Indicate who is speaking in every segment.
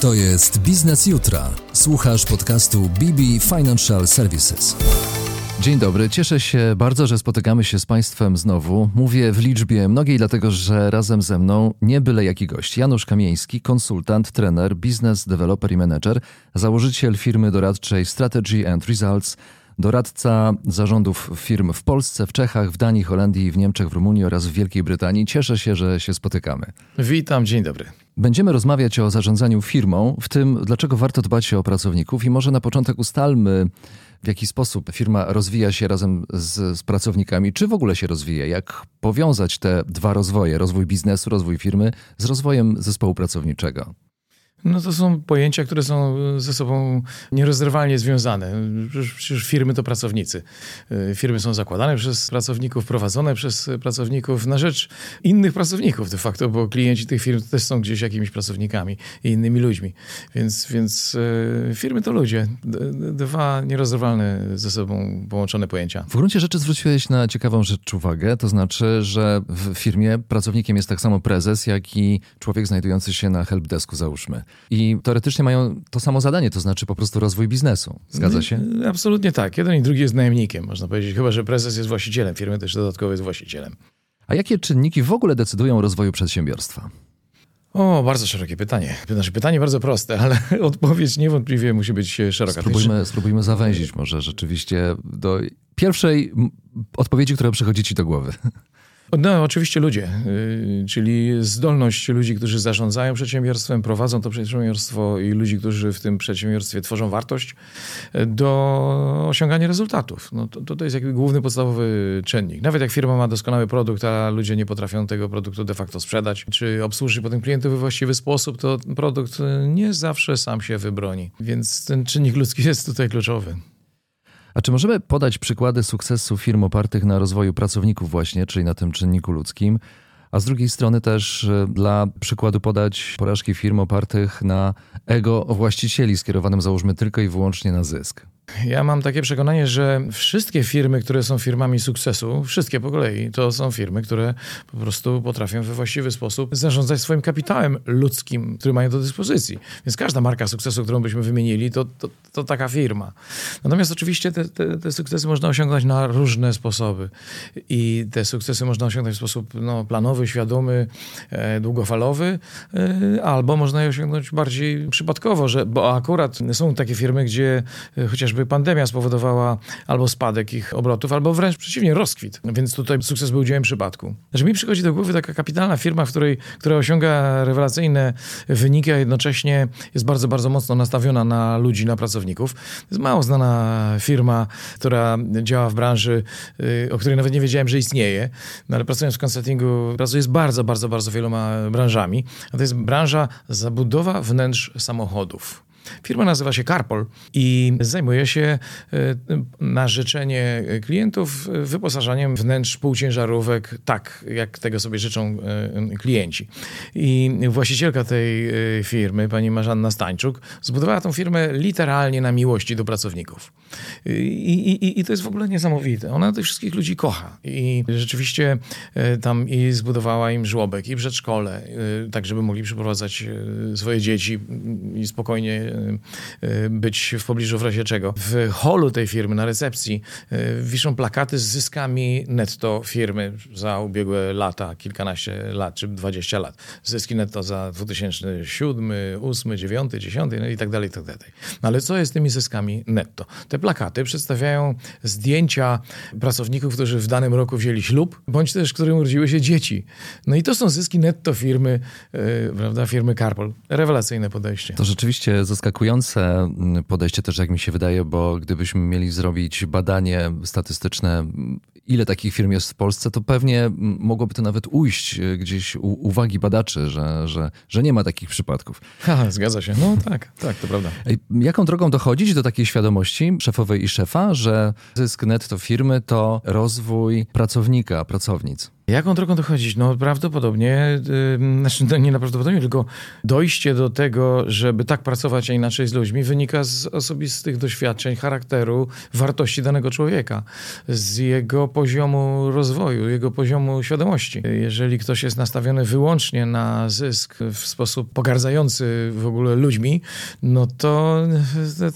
Speaker 1: To jest Biznes Jutra. Słuchasz podcastu BB Financial Services. Dzień dobry, cieszę się bardzo, że spotykamy się z Państwem znowu. Mówię w liczbie mnogiej, dlatego że razem ze mną nie byle jaki gość. Janusz Kamieński, konsultant, trener, biznes developer i manager, założyciel firmy doradczej Strategy and Results, doradca zarządów firm w Polsce, w Czechach, w Danii, Holandii, w Niemczech, w Rumunii oraz w Wielkiej Brytanii. Cieszę się, że się spotykamy.
Speaker 2: Witam, dzień dobry.
Speaker 1: Będziemy rozmawiać o zarządzaniu firmą, w tym dlaczego warto dbać o pracowników i może na początek ustalmy, w jaki sposób firma rozwija się razem z, z, pracownikami, czy w ogóle się rozwija, jak powiązać te dwa rozwoje, rozwój biznesu, rozwój firmy z rozwojem zespołu pracowniczego.
Speaker 2: No to są pojęcia, które są ze sobą nierozerwalnie związane. Przecież firmy to pracownicy. Y, firmy są zakładane przez pracowników, prowadzone przez pracowników na rzecz innych pracowników de facto, bo klienci tych firm też są gdzieś jakimiś pracownikami i innymi ludźmi. Więc, więc firmy to ludzie. Dwa nierozerwalne ze sobą połączone pojęcia.
Speaker 1: W gruncie rzeczy zwróciłeś na ciekawą rzecz uwagę, to znaczy, że w firmie pracownikiem jest tak samo prezes, jak i człowiek znajdujący się na helpdesku, załóżmy i teoretycznie mają to samo zadanie, to znaczy po prostu rozwój biznesu. Zgadza się?
Speaker 2: Absolutnie tak. Jeden i drugi jest najemnikiem, można powiedzieć, chyba że prezes jest właścicielem firmy, też dodatkowo jest właścicielem.
Speaker 1: A jakie czynniki w ogóle decydują o rozwoju przedsiębiorstwa?
Speaker 2: O, bardzo szerokie pytanie. Znaczy, pytanie bardzo proste, ale odpowiedź niewątpliwie musi być szeroka.
Speaker 1: Spróbujmy, spróbujmy zawęzić może rzeczywiście do pierwszej odpowiedzi, która przychodzi ci do głowy.
Speaker 2: No, oczywiście ludzie, y, czyli zdolność ludzi, którzy zarządzają przedsiębiorstwem, prowadzą to przedsiębiorstwo i ludzi, którzy w tym przedsiębiorstwie tworzą wartość y, do osiągania rezultatów. No, to, to jest jakby główny, podstawowy czynnik. Nawet jak firma ma doskonały produkt, a ludzie nie potrafią tego produktu de facto sprzedać, czy obsłużyć potem klientów w właściwy sposób, to produkt nie zawsze sam się wybroni. Więc ten czynnik ludzki jest tutaj kluczowy.
Speaker 1: A czy możemy podać przykłady sukcesu firm opartych na rozwoju pracowników właśnie, czyli na tym czynniku ludzkim, a z drugiej strony też e, dla przykładu podać porażki firm opartych na ego właścicieli skierowanym załóżmy tylko i wyłącznie na zysk?
Speaker 2: Ja mam takie przekonanie, że wszystkie firmy, które są firmami sukcesu, wszystkie po kolei, to są firmy, które po prostu potrafią we właściwy sposób zarządzać swoim kapitałem ludzkim, który mają do dyspozycji. Więc każda marka sukcesu, którą byśmy wymienili, to, to, to taka firma. Natomiast oczywiście te, te, te, sukcesy można osiągnąć na różne sposoby. I te sukcesy można osiągnąć w sposób no, planowy, świadomy, e, długofalowy, e, albo można je osiągnąć bardziej przypadkowo, że, bo akurat są takie firmy, gdzie e, chociażby chociażby pandemia spowodowała albo spadek ich obrotów, albo wręcz przeciwnie, rozkwit. Więc tutaj sukces był dziełem przypadku. Znaczy mi przychodzi do głowy taka kapitalna firma, w której, która osiąga rewelacyjne wyniki, a jednocześnie jest bardzo, bardzo mocno nastawiona na ludzi, na pracowników. To jest mało znana firma, która działa w branży, y, o której nawet nie wiedziałem, że istnieje. No, ale pracując w konsultingu, pracuję z bardzo, bardzo, bardzo wieloma branżami. A to jest branża zabudowa wnętrz samochodów. Firma nazywa się Carpol i zajmuje się e, na życzenie klientów wyposażaniem wnętrz półciężarówek tak, jak tego sobie życzą e, klienci. I właścicielka tej e, firmy, pani Marzanna Stańczuk, zbudowała tą firmę literalnie na miłości do pracowników. I, i, I to jest w ogóle niesamowite. Ona tych wszystkich ludzi kocha i rzeczywiście tam i zbudowała im żłobek i przedszkole, tak żeby mogli przyprowadzać swoje dzieci i spokojnie być w pobliżu w razie czego. W holu tej firmy, na recepcji, y, wiszą plakaty z zyskami netto firmy za ubiegłe lata, kilkanaście lat, czy dwadzieścia lat. Zyski netto za 2007, 2008, 2009, 10 no i tak dalej, i tak dalej. No ale co jest z tymi zyskami netto? Te plakaty przedstawiają zdjęcia pracowników, którzy w danym roku wzięli ślub, bądź też, którym urodziły się dzieci. No i to są zyski netto firmy, yy, prawda, firmy Carpol. Rewelacyjne podejście.
Speaker 1: To rzeczywiście zaskakujące zaskakujące mm, podejście też, jak mi się wydaje, bo gdybyśmy mieli zrobić badanie statystyczne, ile takich firm jest w Polsce, to pewnie mogłoby to nawet ujść e, gdzieś u uwagi badaczy, że, że, że nie ma takich przypadków.
Speaker 2: Ha, zgadza się. No tak, tak, to prawda.
Speaker 1: Jaką drogą dochodzić do takiej świadomości szefowej i szefa, że zysk netto firmy to rozwój pracownika, pracownic?
Speaker 2: Jaką drogą dochodzić? No prawdopodobnie, yy, znaczy no, nie prawdopodobnie, tylko dojście do tego, żeby tak pracować, a inaczej z ludźmi, wynika z osobistych doświadczeń, charakteru, wartości danego człowieka, z jego poziomu rozwoju, jego poziomu świadomości. Jeżeli ktoś jest nastawiony wyłącznie na zysk w sposób pogardzający w ogóle ludźmi, no to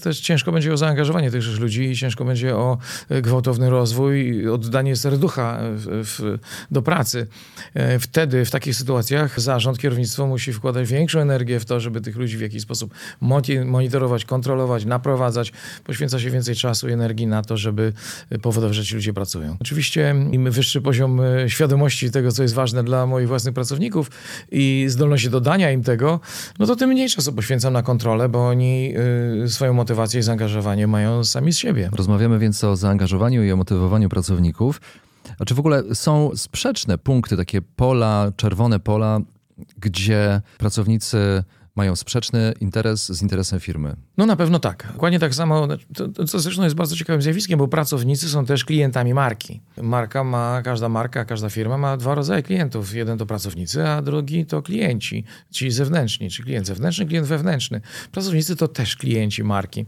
Speaker 2: też ciężko będzie o zaangażowanie tych ludzi i ciężko będzie o gwałtowny rozwój, oddanie serducha w, w, do pracy. E, wtedy, w takich sytuacjach, zarząd, kierownictwo musi wkładać większą energię w to, żeby tych ludzi w jakiś sposób monitorować, kontrolować, naprowadzać. Poświęca się więcej czasu i energii na to, żeby powodować, że ci ludzie pracują. Oczywiście im wyższy poziom e, świadomości tego, co jest ważne dla moich własnych pracowników i zdolności dodania im tego, no to tym mniej czasu poświęcam na kontrolę, bo oni swoją motywację i zaangażowanie mają sami z siebie.
Speaker 1: Rozmawiamy więc o zaangażowaniu i o motywowaniu pracowników. A czy w ogóle są sprzeczne punkty, takie pola, czerwone pola, gdzie pracownicy mają sprzeczny interes z interesem firmy.
Speaker 2: No na pewno tak. Dokładnie tak samo, to, co zresztą jest bardzo ciekawym zjawiskiem, bo pracownicy są też klientami marki. Marka ma, każda marka, każda firma ma dwa rodzaje klientów. Jeden to pracownicy, a drugi to klienci, ci zewnętrzni, czy klient zewnętrzny, klient wewnętrzny. Pracownicy to też klienci marki.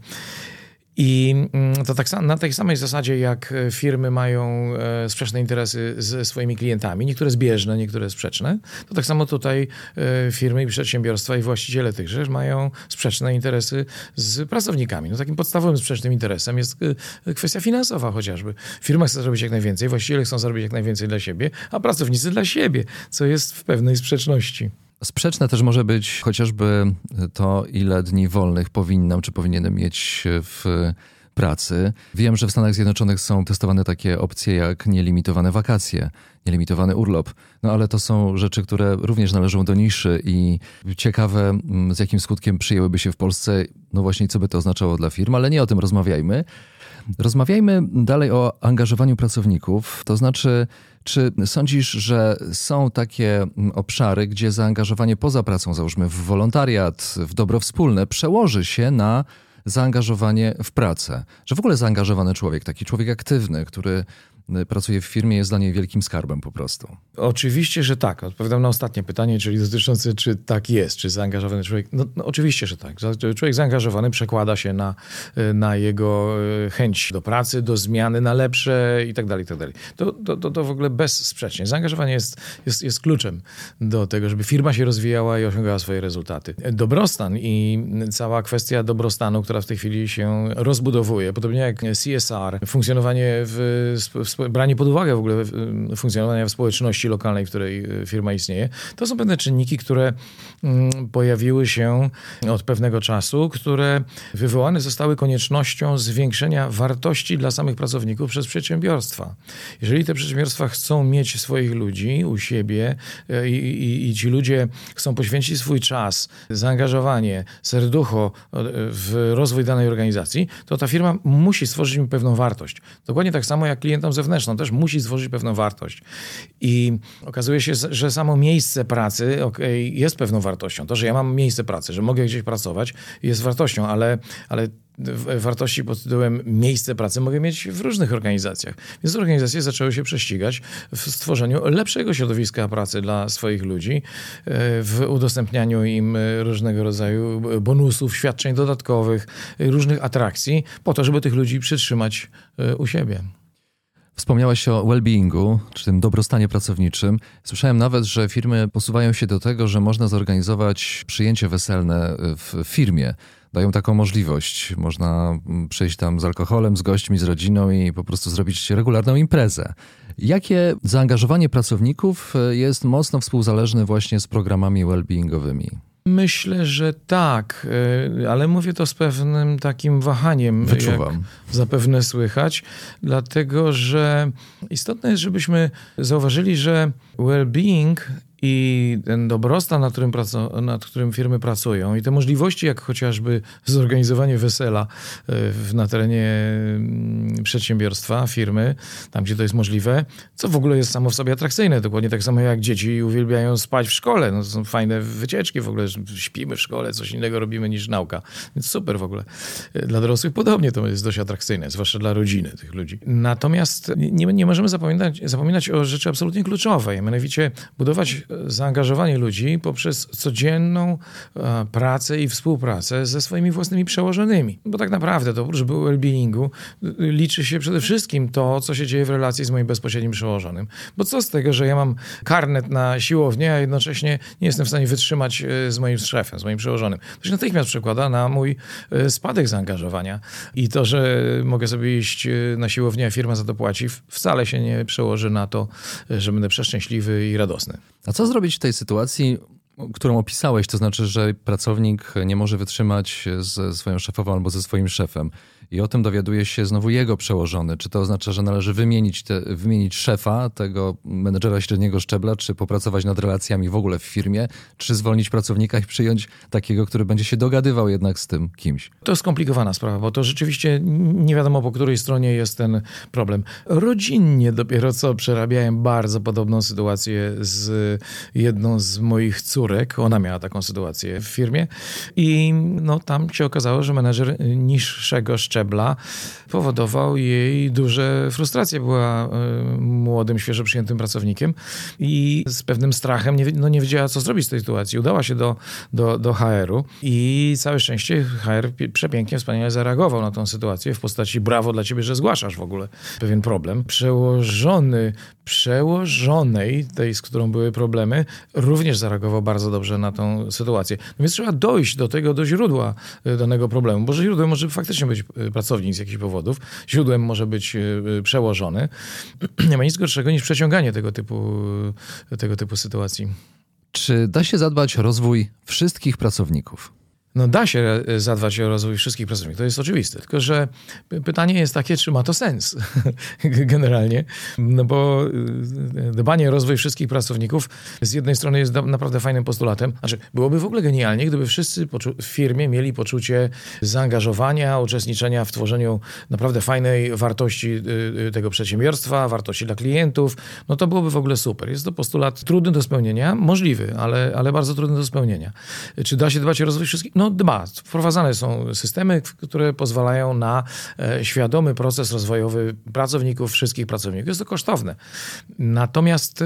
Speaker 2: I mm, to tak na tej samej zasadzie, jak firmy mają e, sprzeczne interesy ze swoimi klientami, niektóre zbieżne, niektóre sprzeczne, to tak samo tutaj e, firmy i przedsiębiorstwa i właściciele tychże mają sprzeczne interesy z pracownikami. No takim podstawowym sprzecznym interesem jest e, kwestia finansowa chociażby. Firma chce zrobić jak najwięcej, właściciele chcą zrobić jak najwięcej dla siebie, a pracownicy dla siebie, co jest w pewnej sprzeczności.
Speaker 1: Sprzeczne też może być chociażby to, ile dni wolnych powinnam czy powinienem mieć w pracy. Wiem, że w Stanach Zjednoczonych są testowane takie opcje jak nielimitowane wakacje, nielimitowany urlop. No ale to są rzeczy, które również należą do niszy i ciekawe, mm, z jakim skutkiem przyjęłyby się w Polsce. No właśnie, co by to oznaczało dla firm, ale nie o tym rozmawiajmy. Rozmawiajmy dalej o angażowaniu pracowników, to znaczy, czy sądzisz, że są takie mm, obszary, gdzie zaangażowanie poza pracą, załóżmy w wolontariat, w dobro wspólne, przełoży się na zaangażowanie w pracę? Że w ogóle zaangażowany człowiek, taki człowiek aktywny, który pracuje w firmie, jest dla niej wielkim skarbem po prostu.
Speaker 2: Oczywiście, że tak. Odpowiadam na ostatnie pytanie, czyli dotyczące, czy tak jest, czy zaangażowany człowiek. No, no, oczywiście, że tak. Człowiek zaangażowany przekłada się na, y, na jego y, chęć do pracy, do zmiany na lepsze i tak dalej, i tak dalej. To, to, to, to w ogóle bezsprzecznie. Zaangażowanie jest, jest, jest kluczem do tego, żeby firma się rozwijała i osiągała swoje rezultaty. Dobrostan i cała kwestia dobrostanu, która w tej chwili się rozbudowuje, podobnie jak CSR, funkcjonowanie w, w branie pod uwagę w ogóle funkcjonowania w społeczności lokalnej, w której e, firma istnieje, to są pewne czynniki, które mm, pojawiły się od pewnego czasu, które wywołane zostały koniecznością zwiększenia wartości dla samych pracowników przez przedsiębiorstwa. Jeżeli te przedsiębiorstwa chcą mieć swoich ludzi u siebie e, i, i, i ci ludzie chcą poświęcić swój czas, zaangażowanie, serducho w rozwój danej organizacji, to ta firma musi stworzyć im pewną wartość. Dokładnie tak samo jak klientom zewnętrznym zewnętrzną też musi stworzyć pewną wartość. I okazuje się, że samo miejsce pracy okay, jest pewną wartością. To, że ja mam miejsce pracy, że mogę gdzieś pracować, jest wartością, ale, ale wartości pod tytułem miejsce pracy mogę mieć w różnych organizacjach. Więc organizacje zaczęły się prześcigać w stworzeniu lepszego środowiska pracy dla swoich ludzi, e, w udostępnianiu im różnego rodzaju bonusów, świadczeń dodatkowych, różnych atrakcji, po to, żeby tych ludzi przytrzymać e, u siebie.
Speaker 1: Wspomniałeś o well-beingu, czy tym dobrostanie pracowniczym. Słyszałem nawet, że firmy posuwają się do tego, że można zorganizować przyjęcie weselne w firmie. Dają taką możliwość. Można przyjść tam z alkoholem, z gośćmi, z rodziną i po prostu zrobić regularną imprezę. Jakie zaangażowanie pracowników jest mocno współzależne właśnie z programami well-beingowymi?
Speaker 2: Myślę, że tak, e, ale mówię to z pewnym takim wahaniem.
Speaker 1: Wyczuwam.
Speaker 2: zapewne słychać, dlatego że istotne jest, żebyśmy zauważyli, że well-being i ten dobrostan, nad którym, nad którym firmy pracują i te możliwości, jak chociażby zorganizowanie wesela e, na terenie mm, przedsiębiorstwa, firmy, tam gdzie to jest możliwe, co w ogóle jest samo w sobie atrakcyjne. Dokładnie tak samo jak dzieci uwielbiają spać w szkole. No, to są fajne wycieczki w ogóle, śpimy w szkole, coś innego robimy niż nauka. Więc super w ogóle. E, dla dorosłych podobnie to jest dość atrakcyjne, zwłaszcza dla rodziny tych ludzi. Natomiast nie, nie możemy zapominać, zapominać o rzeczy absolutnie kluczowej, mianowicie budować zaangażowanie ludzi poprzez codzienną e, pracę i współpracę ze swoimi własnymi przełożonymi. Bo tak naprawdę to oprócz well-beingu liczy się przede wszystkim to, co się dzieje w relacji z moim bezpośrednim przełożonym. Bo co z tego, że ja mam karnet na siłownię, a jednocześnie nie jestem w stanie wytrzymać e, z moim szefem, z moim przełożonym. To się natychmiast przekłada na mój e, spadek zaangażowania. I to, że mogę sobie iść na siłownię, a firma za to płaci, wcale się nie przełoży na to, że będę przeszczęśliwy i radosny.
Speaker 1: A co zrobić w tej sytuacji, którą opisałeś, to znaczy, że pracownik nie może wytrzymać ze swoją szefową albo ze swoim szefem i o tym dowiaduje się znowu jego przełożony. Czy to oznacza, że należy wymienić, te, wymienić szefa, tego menedżera średniego szczebla, czy popracować nad relacjami w ogóle w firmie, czy zwolnić pracownika i przyjąć takiego, który będzie się dogadywał jednak z tym kimś?
Speaker 2: To skomplikowana sprawa, bo to rzeczywiście nie wiadomo po której stronie jest ten problem. Rodzinnie dopiero co przerabiałem bardzo podobną sytuację z jedną z moich córek. Ona miała taką sytuację w firmie i no, tam się okazało, że menedżer niższego szczebla szczebla, powodował jej duże frustracje. Była e, młodym, świeżo przyjętym pracownikiem i z pewnym strachem nie, no nie wiedziała, co zrobić z tej sytuacji. Udała się do, do, do HR-u i całe szczęście HR przepięknie, wspaniale zareagował na tę sytuację w postaci brawo dla ciebie, że zgłaszasz w ogóle pewien problem. Przełożony przełożonej, tej, z którą były problemy, również zareagował bardzo dobrze na tą sytuację. No więc trzeba dojść do tego, do źródła e, danego problemu, bo źródłem może faktycznie być e, pracownik z jakichś powodów, źródłem może być e, przełożony. Nie ma nic gorszego niż przeciąganie tego typu, tego typu sytuacji.
Speaker 1: Czy da się zadbać o rozwój wszystkich pracowników?
Speaker 2: No da się e, zadbać o rozwój wszystkich pracowników, to jest oczywiste. Tylko, że pytanie jest takie, czy ma to sens generalnie. No bo e, dbanie o rozwój wszystkich pracowników z jednej strony jest naprawdę fajnym postulatem. Znaczy, byłoby w ogóle genialnie, gdyby wszyscy w firmie mieli poczucie zaangażowania, uczestniczenia w tworzeniu naprawdę fajnej wartości e, tego przedsiębiorstwa, wartości dla klientów. No to byłoby w ogóle super. Jest to postulat trudny do spełnienia, możliwy, ale, ale bardzo trudny do spełnienia. Czy da się dbać o rozwój wszystkich? No no dba. Wprowadzane są systemy, które pozwalają na e, świadomy proces rozwojowy pracowników, wszystkich pracowników. Jest to kosztowne. Natomiast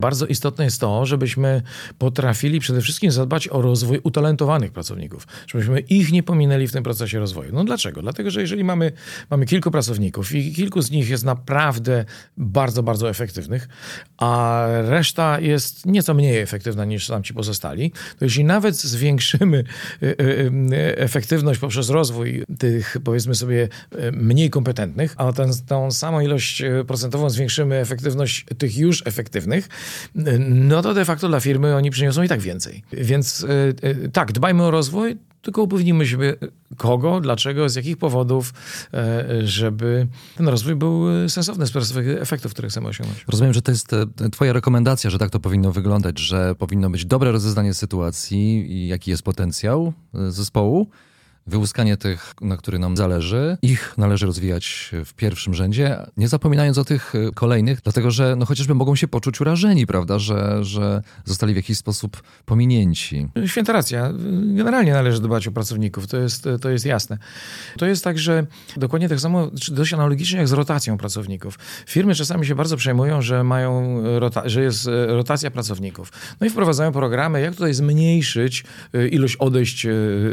Speaker 2: bardzo istotne jest to, żebyśmy potrafili przede wszystkim zadbać o rozwój utalentowanych pracowników, żebyśmy ich nie pominęli w tym procesie rozwoju. No dlaczego? Dlatego, że jeżeli mamy, mamy kilku pracowników i kilku z nich jest naprawdę bardzo, bardzo efektywnych, a reszta jest nieco mniej efektywna niż tamci pozostali, to jeśli nawet zwiększymy e, efektywność poprzez rozwój tych, powiedzmy sobie, e, mniej kompetentnych, a ten, tą samą ilość procentową zwiększymy efektywność tych już efektywnych, no to de facto dla firmy oni przyniosą i tak więcej. Więc tak, dbajmy o rozwój, tylko upewnimy się, kogo, dlaczego, z jakich powodów, e, żeby ten rozwój był sensowny z perspektywy efektów, które chcemy osiągnąć.
Speaker 1: Rozumiem, że to jest Twoja rekomendacja, że tak to powinno wyglądać, że powinno być dobre rozeznanie sytuacji i jaki jest potencjał zespołu wyłuskanie tych, na których nam zależy, ich należy rozwijać w pierwszym rzędzie, nie zapominając o tych e, kolejnych, dlatego że no chociażby mogą się poczuć urażeni, prawda, że, że zostali w jakiś sposób pominięci.
Speaker 2: Święta racja. Generalnie należy dbać o pracowników, to jest, to jest jasne. To jest tak, że dokładnie tak samo, dość analogicznie jak z rotacją pracowników. Firmy czasami się bardzo przejmują, że mają, rota- że jest e, rotacja pracowników. No i wprowadzają programy, jak tutaj zmniejszyć e, ilość odejść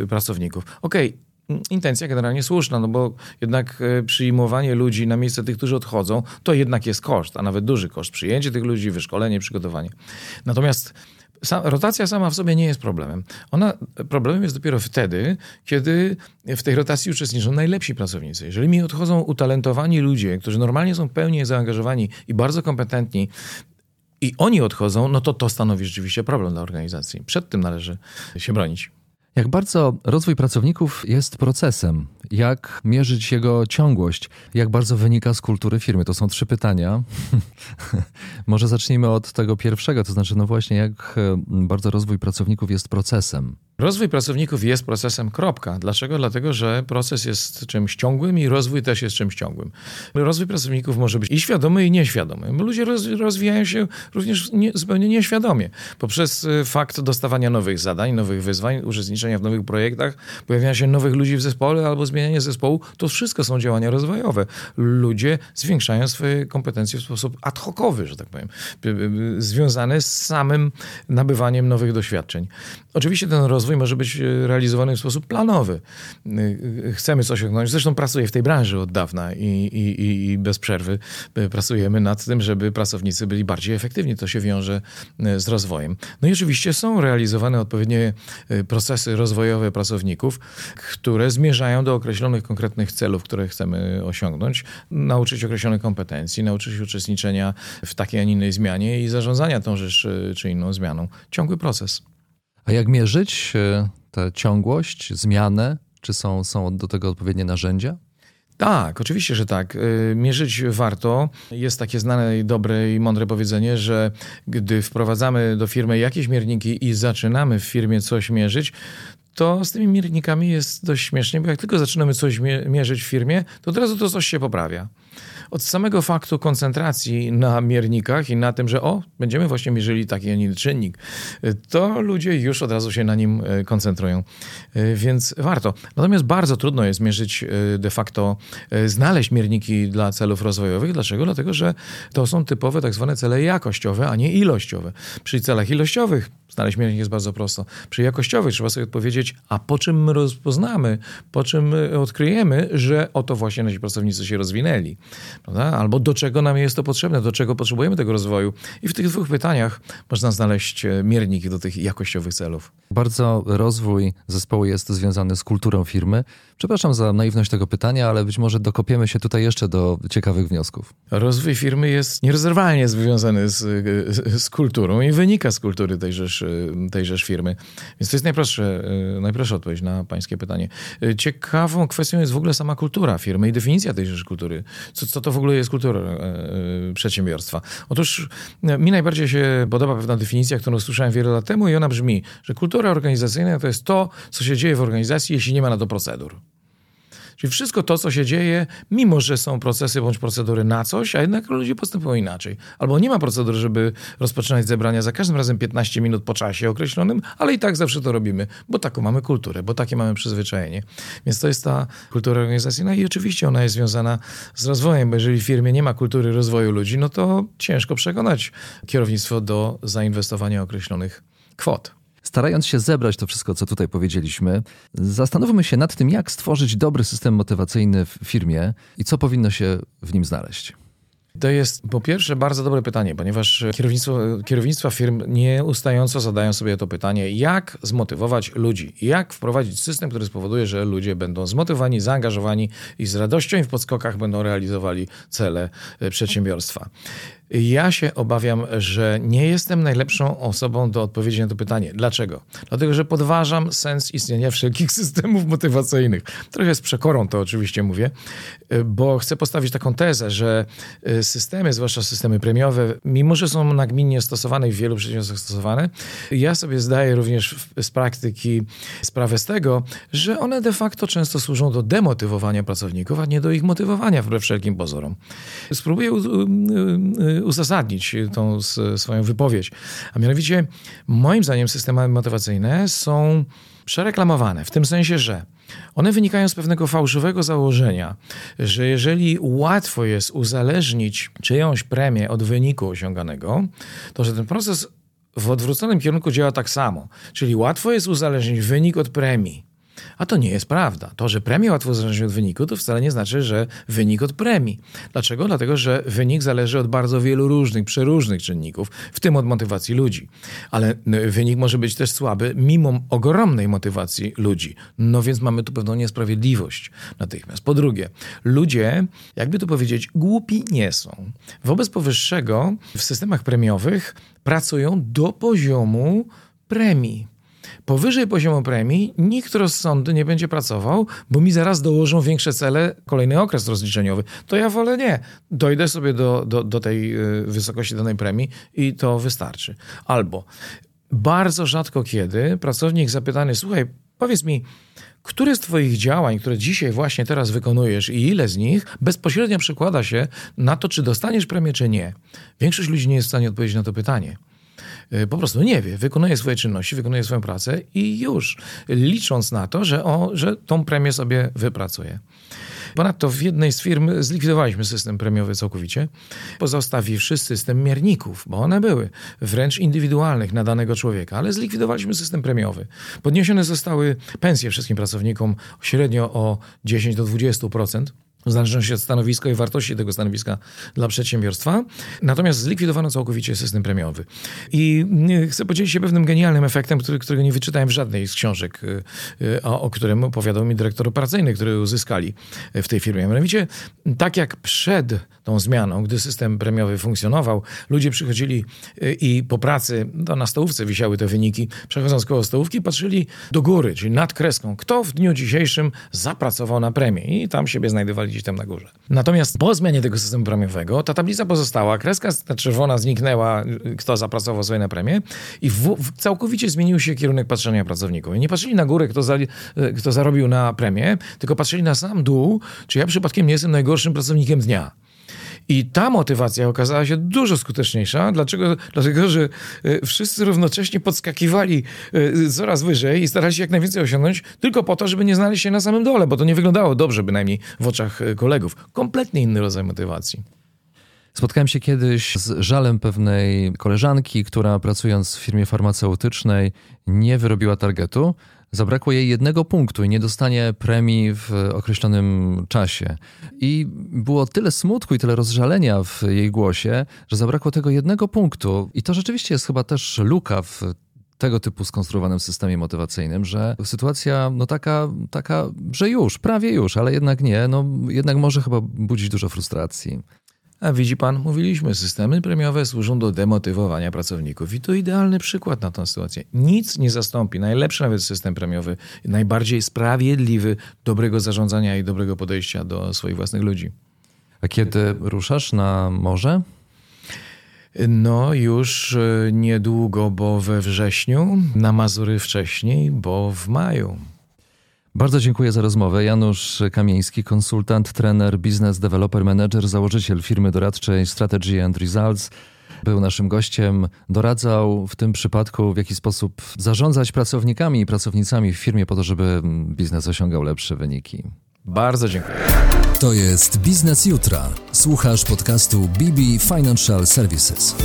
Speaker 2: pracowników. Okej, okej, okay, intencja generalnie słuszna, no bo jednak e, przyjmowanie ludzi na miejsce tych, którzy odchodzą, to jednak jest koszt, a nawet duży koszt. Przyjęcie tych ludzi, wyszkolenie, przygotowanie. Natomiast rotacja sama w sobie nie jest problemem. Ona, problemem jest dopiero wtedy, kiedy w tej rotacji uczestniczą najlepsi pracownicy. Jeżeli mi odchodzą utalentowani ludzie, którzy normalnie są pełnie zaangażowani i bardzo kompetentni, i oni odchodzą, no to to stanowi rzeczywiście problem dla organizacji. Przed tym należy się bronić.
Speaker 1: Jak bardzo rozwój pracowników jest procesem Jak mierzyć jego ciągłość? Jak bardzo wynika z kultury firmy? To są trzy pytania. Może zacznijmy od tego pierwszego, to znaczy, no właśnie, jak e, bardzo rozwój pracowników jest procesem.
Speaker 2: Rozwój pracowników jest procesem, kropka. Dlaczego? Dlatego, że proces jest czymś ciągłym i rozwój też jest czymś ciągłym. Rozwój pracowników może być i świadomy, i nieświadomy. Ludzie roz, rozwijają się również nie, zupełnie nieświadomie. Poprzez y, fakt dostawania nowych zadań, nowych wyzwań, uczestniczenia w nowych projektach, pojawiania się nowych ludzi w zespole albo zmienianie zespołu, to wszystko są działania rozwojowe. Ludzie zwiększają swoje kompetencje w sposób ad hocowy, że tak powiem, związane z samym nabywaniem nowych doświadczeń. Oczywiście ten rozwój rozwój może być e, realizowany w sposób planowy. E, e, chcemy coś osiągnąć. Zresztą pracuję w tej branży od dawna i, i, i bez przerwy pracujemy nad tym, żeby pracownicy byli bardziej efektywni. To się wiąże z rozwojem. No i oczywiście są realizowane odpowiednie procesy rozwojowe pracowników, które zmierzają do określonych konkretnych celów, które chcemy osiągnąć, nauczyć określonych kompetencji, nauczyć uczestniczenia w takiej, a nie innej zmianie i zarządzania tą rzecz czy inną zmianą. Ciągły proces.
Speaker 1: A jak mierzyć e, tę ciągłość, zmianę? Czy są, są do tego odpowiednie narzędzia?
Speaker 2: Tak, oczywiście, że tak. E, mierzyć warto. Jest takie znane i dobre i mądre powiedzenie, że gdy wprowadzamy do firmy jakieś mierniki i zaczynamy w firmie coś mierzyć, to z tymi miernikami jest dość śmiesznie, bo jak tylko zaczynamy coś mierzyć w firmie, to od razu to coś się poprawia od samego faktu koncentracji na miernikach i na tym, że o, będziemy właśnie mierzyli taki, a inny czynnik, to ludzie już od razu się na nim e, koncentrują. E, więc warto. Natomiast bardzo trudno jest mierzyć e, de facto, znaleźć mierniki dla celów rozwojowych. Dlaczego? Dlatego, że to są typowe tak zwane cele jakościowe, a nie ilościowe. Przy celach ilościowych Znaleźć miernik jest bardzo prosto. Przy jakościowej trzeba sobie odpowiedzieć, a po czym my rozpoznamy, po czym my odkryjemy, że oto właśnie nasi pracownicy się rozwinęli. Prawda? Albo do czego nam jest to potrzebne, do czego potrzebujemy tego rozwoju. I w tych dwóch pytaniach można znaleźć e, mierniki do tych jakościowych celów.
Speaker 1: Bardzo rozwój zespołu jest związany z kulturą firmy. Przepraszam za naiwność tego pytania, ale być może dokopiemy się tutaj jeszcze do ciekawych wniosków.
Speaker 2: Rozwój firmy jest nierozerwalnie związany z, z kulturą i wynika z kultury tejżeż, tejżeż firmy. Więc to jest najprostsze, najprostsza odpowiedź na pańskie pytanie. Ciekawą kwestią jest w ogóle sama kultura firmy i definicja tejżeż kultury. Co, co to w ogóle jest kultura e, e, przedsiębiorstwa? Otóż e, mi najbardziej się podoba pewna definicja, którą słyszałem wiele lat temu i ona brzmi, że kultura organizacyjna to jest to, co się dzieje w organizacji, jeśli nie ma na to procedur. Czyli wszystko to, co się dzieje, mimo że są procesy bądź procedury na coś, a jednak ludzie postępują inaczej. Albo nie ma procedur, żeby rozpoczynać zebrania za każdym razem 15 minut po czasie określonym, ale i tak zawsze to robimy, bo taką mamy kulturę, bo takie mamy przyzwyczajenie. Więc to jest ta kultura organizacyjna i oczywiście ona jest związana z rozwojem, bo jeżeli w firmie nie ma kultury rozwoju ludzi, no to ciężko przekonać kierownictwo do zainwestowania określonych kwot.
Speaker 1: Starając się zebrać to wszystko, co tutaj powiedzieliśmy, zastanówmy się nad tym, jak stworzyć dobry system motywacyjny w firmie i co powinno się w nim znaleźć.
Speaker 2: To jest po pierwsze bardzo dobre pytanie, ponieważ kierownictwo, kierownictwa firm nieustająco zadają sobie to pytanie, jak zmotywować ludzi, jak wprowadzić system, który spowoduje, że ludzie będą zmotywowani, zaangażowani i z radością i w podskokach będą realizowali cele e, przedsiębiorstwa. Ja się obawiam, że nie jestem najlepszą osobą do odpowiedzi na to pytanie. Dlaczego? Dlatego, że podważam sens istnienia wszelkich systemów motywacyjnych. Trochę z przekorą to oczywiście mówię, bo chcę postawić taką tezę, że y, systemy, zwłaszcza systemy premiowe, mimo że są nagminnie stosowane i w wielu przedsiębiorstwach stosowane, ja sobie zdaję również z praktyki sprawę z tego, że one de facto często służą do demotywowania pracowników, a nie do ich motywowania wbrew wszelkim pozorom. Spróbuję uzasadnić tą swoją wypowiedź. A mianowicie, moim zdaniem, systemy motywacyjne są przereklamowane, w tym sensie, że one wynikają z pewnego fałszywego założenia, że jeżeli łatwo jest uzależnić czyjąś premię od wyniku osiąganego, to że ten proces w odwróconym kierunku działa tak samo. Czyli łatwo jest uzależnić wynik od premii. A to nie jest prawda. To, że premia łatwo zależy od wyniku, to wcale nie znaczy, że wynik od premii. Dlaczego? Dlatego, że wynik zależy od bardzo wielu różnych, przeróżnych czynników, w tym od motywacji ludzi. Ale wynik może być też słaby, mimo ogromnej motywacji ludzi. No więc mamy tu pewną niesprawiedliwość natychmiast. Po drugie, ludzie, jakby to powiedzieć, głupi nie są. Wobec powyższego w systemach premiowych pracują do poziomu premii. Powyżej poziomu premii nikt rozsądny nie będzie pracował, bo mi zaraz dołożą większe cele, kolejny okres rozliczeniowy. To ja wolę nie. Dojdę sobie do, do, do tej y, wysokości danej premii i to wystarczy. Albo bardzo rzadko kiedy pracownik zapytany, słuchaj, powiedz mi, które z Twoich działań, które dzisiaj właśnie teraz wykonujesz i ile z nich bezpośrednio przekłada się na to, czy dostaniesz premię, czy nie? Większość ludzi nie jest w stanie odpowiedzieć na to pytanie. Y, po prostu nie wie, wykonuje swoje czynności, wykonuje swoją pracę i już, licząc na to, że, o, że tą premię sobie wypracuje. Ponadto w jednej z firm zlikwidowaliśmy system premiowy całkowicie, pozostawiwszy system mierników, bo one były wręcz indywidualnych na danego człowieka, ale zlikwidowaliśmy system premiowy. Podniesione zostały pensje wszystkim pracownikom średnio o 10 do 20% w zależności od stanowiska i wartości tego stanowiska dla przedsiębiorstwa. Natomiast zlikwidowano całkowicie system premiowy. I y, chcę podzielić się pewnym genialnym efektem, który, którego nie wyczytałem w żadnej z książek, y, y, o, o którym opowiadał mi dyrektor operacyjny, który uzyskali w tej firmie. Mianowicie, tak jak przed tą zmianą, gdy system premiowy funkcjonował, ludzie przychodzili i po pracy, to na stołówce wisiały te wyniki, przechodząc koło stołówki, patrzyli do góry, czyli nad kreską, kto w dniu dzisiejszym zapracował na premię i tam siebie znajdowali gdzieś tam na górze. Natomiast po zmianie tego systemu premiowego ta tablica pozostała, kreska czerwona zniknęła, kto zapracował sobie na premię i w, w całkowicie zmienił się kierunek patrzenia pracowników. Nie patrzyli na górę, kto, za, kto zarobił na premię, tylko patrzyli na sam dół, czy ja przypadkiem nie jestem najgorszym pracownikiem dnia. I ta motywacja okazała się dużo skuteczniejsza. Dlaczego? Dlatego, że e, wszyscy równocześnie podskakiwali e, coraz wyżej i starali się jak najwięcej osiągnąć, tylko po to, żeby nie znaleźć się na samym dole, bo to nie wyglądało dobrze, bynajmniej w oczach e, kolegów. Kompletnie inny rodzaj motywacji.
Speaker 1: Spotkałem się kiedyś z żalem pewnej koleżanki, która pracując w firmie farmaceutycznej nie wyrobiła targetu, zabrakło jej jednego punktu i nie dostanie premii w określonym czasie. I było tyle smutku i tyle rozżalenia w jej głosie, że zabrakło tego jednego punktu. I to rzeczywiście jest chyba też luka w tego typu skonstruowanym systemie motywacyjnym, że sytuacja no taka, taka, że już, prawie już, ale jednak nie, no jednak może chyba budzić dużo frustracji.
Speaker 2: A widzi pan, mówiliśmy, systemy premiowe służą do demotywowania pracowników i to idealny przykład na tę sytuację. Nic nie zastąpi, najlepszy nawet system premiowy, najbardziej sprawiedliwy dobrego zarządzania i dobrego podejścia do swoich własnych ludzi.
Speaker 1: A kiedy ruszasz na morze?
Speaker 2: No, już e, niedługo, bo we wrześniu, na Mazury wcześniej, bo w maju.
Speaker 1: Bardzo dziękuję za rozmowę. Janusz Kamieński, konsultant, trener, biznes developer, manager, założyciel firmy doradczej Strategy and Results. Był naszym gościem, doradzał w tym przypadku, w jaki sposób zarządzać pracownikami i pracownicami w firmie po to, żeby biznes osiągał lepsze wyniki.
Speaker 2: Bardzo dziękuję.
Speaker 3: To jest Biznes Jutra. Słuchasz podcastu BB Financial Services.